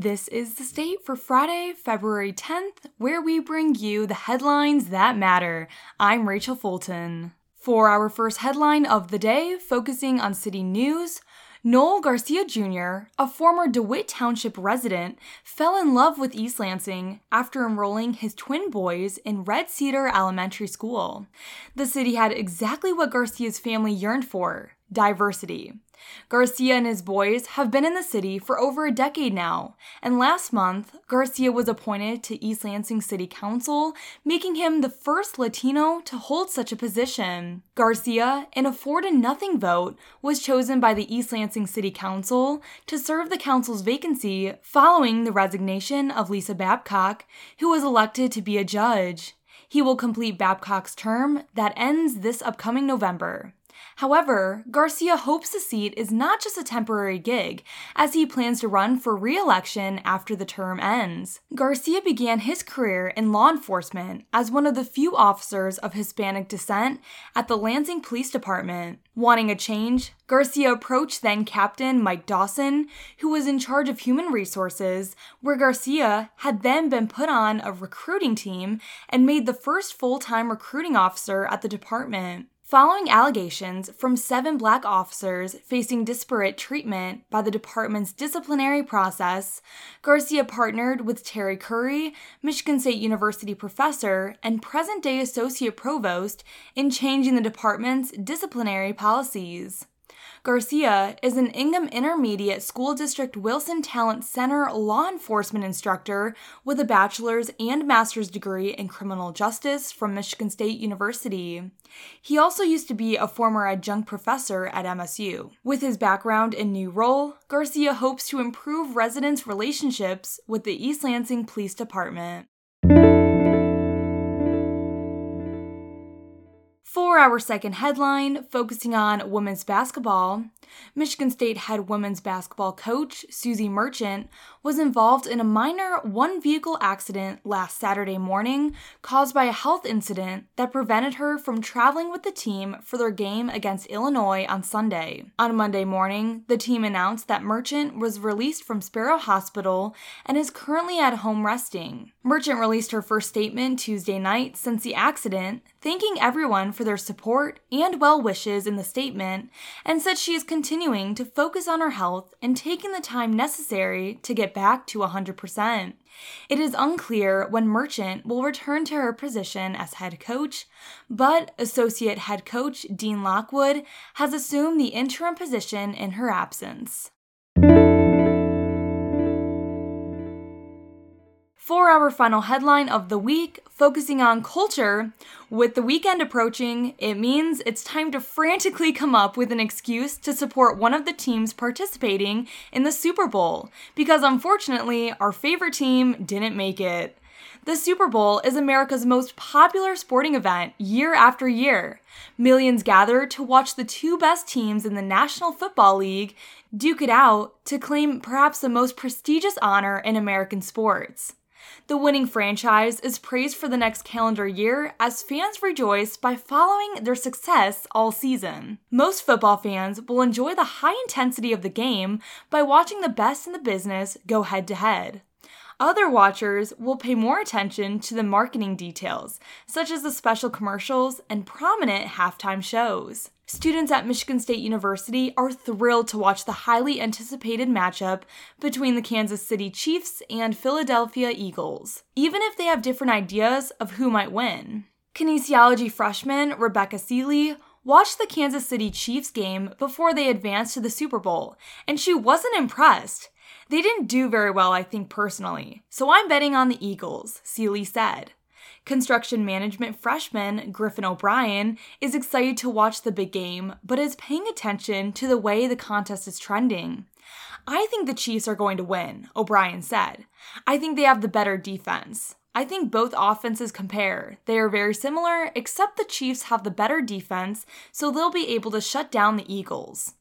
This is the state for Friday, February 10th, where we bring you the headlines that matter. I'm Rachel Fulton. For our first headline of the day, focusing on city news, Noel Garcia Jr., a former DeWitt Township resident, fell in love with East Lansing after enrolling his twin boys in Red Cedar Elementary School. The city had exactly what Garcia's family yearned for diversity. Garcia and his boys have been in the city for over a decade now, and last month, Garcia was appointed to East Lansing City Council, making him the first Latino to hold such a position. Garcia, in a 4 to nothing vote, was chosen by the East Lansing City Council to serve the council's vacancy following the resignation of Lisa Babcock, who was elected to be a judge. He will complete Babcock's term that ends this upcoming November. However, Garcia hopes the seat is not just a temporary gig, as he plans to run for re election after the term ends. Garcia began his career in law enforcement as one of the few officers of Hispanic descent at the Lansing Police Department. Wanting a change, Garcia approached then Captain Mike Dawson, who was in charge of human resources, where Garcia had then been put on a recruiting team and made the first full time recruiting officer at the department. Following allegations from seven black officers facing disparate treatment by the department's disciplinary process, Garcia partnered with Terry Curry, Michigan State University professor and present day associate provost, in changing the department's disciplinary policies. Garcia is an Ingham Intermediate School District Wilson Talent Center law enforcement instructor with a bachelor's and master's degree in criminal justice from Michigan State University. He also used to be a former adjunct professor at MSU. With his background and new role, Garcia hopes to improve residents' relationships with the East Lansing Police Department. For our second headline, focusing on women's basketball, Michigan State head women's basketball coach Suzy Merchant was involved in a minor one vehicle accident last Saturday morning caused by a health incident that prevented her from traveling with the team for their game against Illinois on Sunday. On Monday morning, the team announced that Merchant was released from Sparrow Hospital and is currently at home resting. Merchant released her first statement Tuesday night since the accident, thanking everyone for their support and well wishes in the statement, and said she is continuing to focus on her health and taking the time necessary to get back to 100%. It is unclear when Merchant will return to her position as head coach, but associate head coach Dean Lockwood has assumed the interim position in her absence. For our final headline of the week, focusing on culture, with the weekend approaching, it means it's time to frantically come up with an excuse to support one of the teams participating in the Super Bowl, because unfortunately, our favorite team didn't make it. The Super Bowl is America's most popular sporting event year after year. Millions gather to watch the two best teams in the National Football League duke it out to claim perhaps the most prestigious honor in American sports. The winning franchise is praised for the next calendar year as fans rejoice by following their success all season. Most football fans will enjoy the high intensity of the game by watching the best in the business go head to head. Other watchers will pay more attention to the marketing details, such as the special commercials and prominent halftime shows. Students at Michigan State University are thrilled to watch the highly anticipated matchup between the Kansas City Chiefs and Philadelphia Eagles, even if they have different ideas of who might win. Kinesiology freshman Rebecca Seeley watched the Kansas City Chiefs game before they advanced to the Super Bowl, and she wasn't impressed. They didn't do very well, I think, personally, so I'm betting on the Eagles, Seeley said. Construction management freshman Griffin O'Brien is excited to watch the big game, but is paying attention to the way the contest is trending. I think the Chiefs are going to win, O'Brien said. I think they have the better defense. I think both offenses compare. They are very similar, except the Chiefs have the better defense, so they'll be able to shut down the Eagles.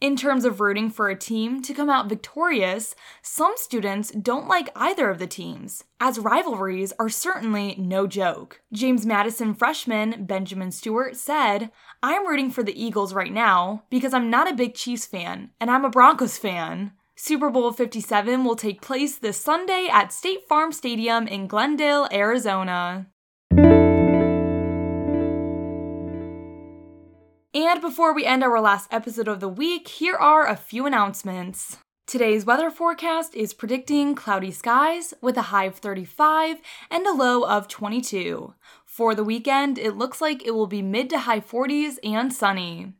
In terms of rooting for a team to come out victorious, some students don't like either of the teams, as rivalries are certainly no joke. James Madison freshman Benjamin Stewart said, I'm rooting for the Eagles right now because I'm not a big Chiefs fan and I'm a Broncos fan. Super Bowl 57 will take place this Sunday at State Farm Stadium in Glendale, Arizona. And before we end our last episode of the week, here are a few announcements. Today's weather forecast is predicting cloudy skies with a high of 35 and a low of 22. For the weekend, it looks like it will be mid to high 40s and sunny.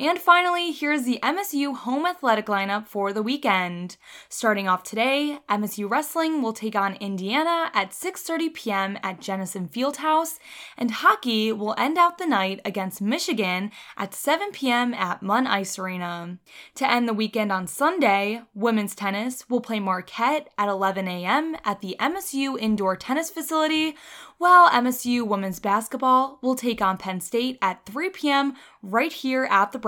And finally, here's the MSU home athletic lineup for the weekend. Starting off today, MSU wrestling will take on Indiana at 6:30 p.m. at Jennison Fieldhouse, and hockey will end out the night against Michigan at 7 p.m. at Munn Ice Arena. To end the weekend on Sunday, women's tennis will play Marquette at 11 a.m. at the MSU indoor tennis facility, while MSU women's basketball will take on Penn State at 3 p.m. right here at the